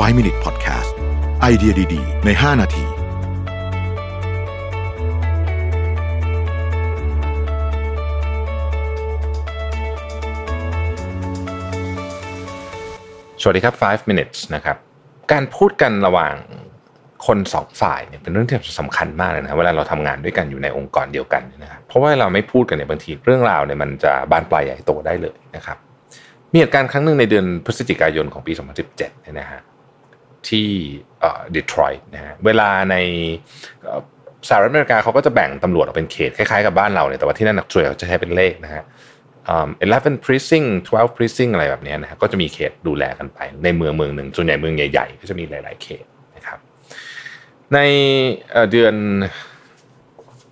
5 Minute Podcast ไอเดียดี ๆ ใน 5 นาทีสวัสดีครับ 5 minutes นะครับ การพูดกันระหว่างคนสองฝ่ายเนี่ยเป็นเรื่องที่สำคัญมากเลยนะเวลาเราทำงานด้วยกันอยู่ในองค์กรเดียวกันนยนะครับเพราะว่าเราไม่พูดกันเนี่ยบางทีเรื่องราวเนี่ยมันจะบานปลายใหญ่โตได้เลยนะครับ มีเหตุการณ์ครั้งหนึ่งในเดือนพฤศจิกายนของปี 2017เนี่ยนะฮะ ที่ดีทรอยต์นะฮะเวลาในสหรัฐอเมริกาเขาก็จะแบ่งตำรวจออกเป็นเขตคล้ายๆกับบ้านเราเนี่ยแต่ว่าที่นั่นส่วนใหญ่เขาจะใช้เป็นเลขนะฮะอืม11 precinct 12 precinct อะไรแบบนี้นะฮะก็จะมีเขตดูแลกันไป ในเมืองเมืองหนึ่งส่วนใหญ่เมืองใหญ่ๆก็จะมีหลาย ๆ เขตนะครับ ในเดือน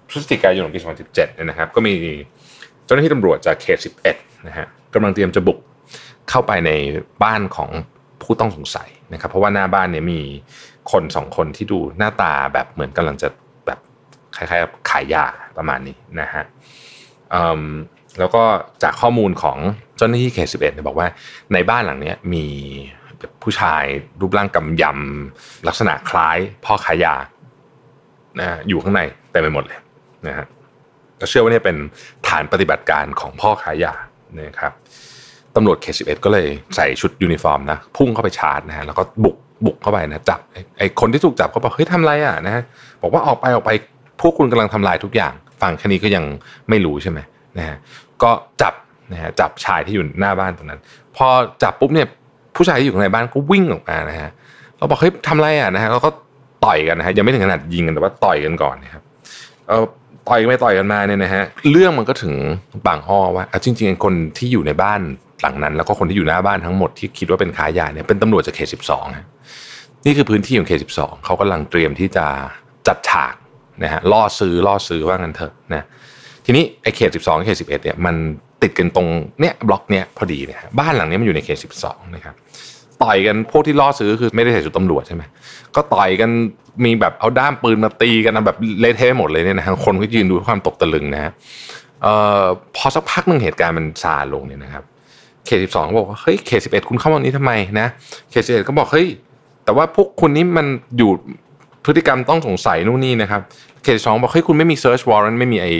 พฤศจิกายนปี2017เนี่ยนะครับ ก็มีเจ้าหน้าที่ตำรวจจากเขต11นะฮะกำลังเตรียมจะบุกเข้าไปในบ้านของ ผู้ต้องสงสัยนะครับ เพราะว่าหน้าบ้านเนี่ยมีคนสองคนที่ดูหน้าตาแบบเหมือนกำลังจะแบบคล้ายๆขายยาประมาณนี้นะฮะแล้วก็จากข้อมูลของเจ้าหน้าที่เขต11เนี่ยบอกว่าในบ้านหลังเนี้ยมีผู้ชายรูปร่างกำยำลักษณะคล้ายพ่อขายยานะฮะอยู่ข้างในเต็มไปหมดเลยนะฮะก็เชื่อว่านี่เป็นฐานปฏิบัติการของพ่อขายยานะครับ ตำรวจเขต11ก็เลยใส่ชุดยูนิฟอร์มนะพุ่งเข้าไปชาร์จนะฮะแล้วก็บุกบุกเข้าไปนะจับไอ้คนที่ถูกจับก็บอกเฮ้ยทำไรอะนะฮะบอกว่าออกไปออกไปพวกคุณกำลังทำลายทุกอย่างฟังแค่นี้ก็ยังไม่รู้ใช่ไหมนะฮะก็จับนะฮะจับชายที่อยู่หน้าบ้านตรงนั้น พอจับปุ๊บเนี่ยผู้ชายที่อยู่ในบ้านก็วิ่งออกมานะฮะเราบอกเฮ้ยทำไรอะนะฮะแล้วก็ต่อยกันนะฮะยังไม่ถึงขนาดยิงกันแต่ว่าต่อยกันก่อนนะครับเออต่อยกันไปต่อยกันมาเนี่ยนะฮะเรื่องมันก็ถึงบางอ้อว่าจริงๆคนที่อยู่ในบ้าน หลังนั้น แล้วก็คนที่อยู่หน้าบ้านทั้งหมดที่คิดว่าเป็นค้ายาเนี่ยเป็นตำรวจจากเขต12นี่คือพื้นที่ของเขต12เขากำลังเตรียมที่จะจัดฉากนะฮะล่อซื้อล่อซื้อว่างั้นเถอะนะทีนี้ไอ้เขต12เขต11เนี่ยมันติดกันตรงเนี้ยบล็อกเนี้ยพอดีเนี่ยบ้านหลังนี้มันอยู่ในเขต12นะครับต่อยกันพวกที่ล่อซื้อคือไม่ได้ใส่ชุดตำรวจใช่ไหมก็ต่อยกันมีแบบเอาด้ามปืนมาตีกันแบบเละเทะหมดเลยเนี่ยนะฮะคนก็ยืนดูความตกตะลึงนะฮะพอสักพักหนึ่งเหตุการณ์มันซาลงเนี่ยนะครับ เขต12ก็บอกว่าเฮ้ยเขต11คุณเข้ามานี้ทำไมนะเขต11ก็บอกเฮ้ยแต่ว่าพวกคุณนี่มันอยู่พฤติกรรมต้องสงสัยนู่นนี่นะครับ เขตสองบอกเฮ้ยคุณไม่มี search warrant ไม่มีไอ้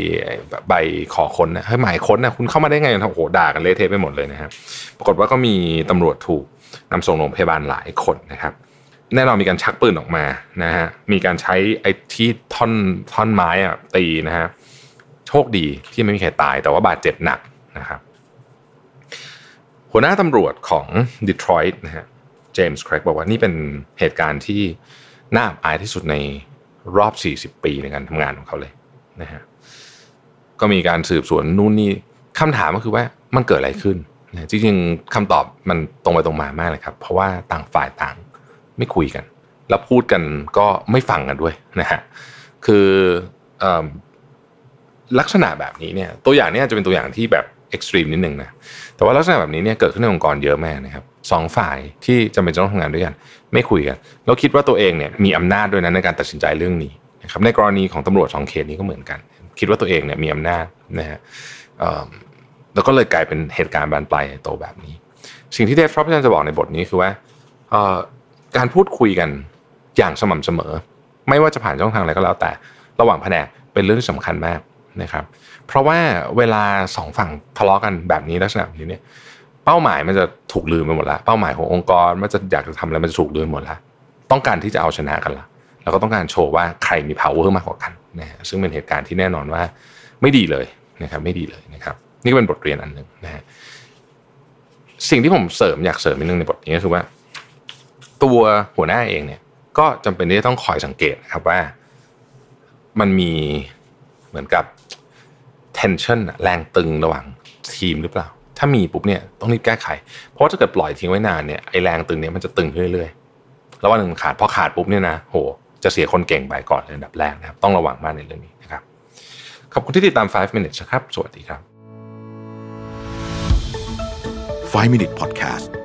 ใบขอค้นนะเฮ้ยหมายค้นนะคุณเข้ามาได้ไงโอ้โหด่ากันเละเทะไปหมดเลยนะฮะปรากฏว่าก็มีตำรวจถูกนำส่งโรงพยาบาลหลายคนนะครับ แน่นอนมีการชักปืนออกมานะฮะมีการใช้ไอ้ที่ท่อนท่อนไม้อะตีนะฮะโชคดีที่ไม่มีใครตายแต่ว่าบาดเจ็บหนักนะครับ หัวหน้าตำรวจของดีทรอยต์นะฮะเจมส์แครกบอกว่านี่เป็นเหตุการณ์ที่น่าอับอายที่สุดในรอบ 40 ปีในการทำงานของเขาเลยนะฮะก็มีการสืบสวนนู่นนี่คำถามก็คือว่ามันเกิดอะไรขึ้นนะจริงๆคำตอบมันตรงไปตรงมามากเลยครับ เพราะว่าต่างฝ่ายต่างไม่คุยกัน แล้วพูดกันก็ไม่ฟังกันด้วยนะฮะคือลักษณะแบบนี้เนี่ยตัวอย่างเนี้จะเป็นตัวอย่างที่แบบ extreme นิดหนึ่งนะแต่ว่าลักษณะแบบนี้เนี่ยเกิดขึ้นในองค์กรเยอะมากนะครับสองฝ่ายที่จำเป็นจะต้องทำงานด้วยกัน ไม่คุยกันแล้วคิดว่าตัวเองเนี่ยมีอำนาจด้วยนะในการตัดสินใจเรื่องนี้นะครับในกรณีของตำรวจสองเขตนี้ก็เหมือนกัน คิดว่าตัวเองเนี่ยมีอำนาจนะฮะแล้วก็เลยกลายเป็นเหตุการณ์บานปลายโตแบบนี้ สิ่งที่เดฟฟรอปจะบอกในบทนี้คือว่าการพูดคุยกันอย่างสม่ำเสมอ ไม่ว่าจะผ่านช่องทางอะไรก็แล้วแต่ ระหว่างแผนกเป็นเรื่องที่สำคัญมาก นะครับ เพราะว่าเวลาสองฝั่งทะเลาะกันแบบนี้ลักษณะแบบนี้เนี่ยเป้าหมายมันจะถูกลืมไปหมดแล้วเป้าหมายขององค์กรมันจะอยากจะทำอะไรมันจะถูกลืมหมดแล้วต้องการที่จะเอาชนะกันละแล้วก็ต้องการโชว์ว่าใครมี power มากกว่ากันนะฮะซึ่งเป็นเหตุการณ์ที่แน่นอนว่าไม่ดีเลยนะครับไม่ดีเลยนะครับ นี่ก็เป็นบทเรียนอันหนึ่งนะฮะสิ่งที่ผมเสริมอยากเสริมนิดนึงในบทนี้ก็คือว่า ตัวหัวหน้าเองเนี่ย ก็จำเป็นที่จะต้องคอยสังเกตนะครับว่า มันมี เหมือนกับ tension แรงตึงระหว่างทีมหรือเปล่า ถ้ามีปุ๊บเนี่ยต้องรีบแก้ไข เพราะว่าถ้าเกิดปล่อยทิ้งไว้นานเนี่ยไอแรงตึงเนี่ยมันจะตึงเรื่อยๆ แล้ววันหนึ่งขาดพอขาดปุ๊บเนี่ยนะโหจะเสียคนเก่งไปก่อนเลยอันดับแรกนะครับ ต้องระวังมากในเรื่องนี้นะครับ ขอบคุณที่ติดตาม 5 minutes ครับ สวัสดีครับ 5 Minute Podcast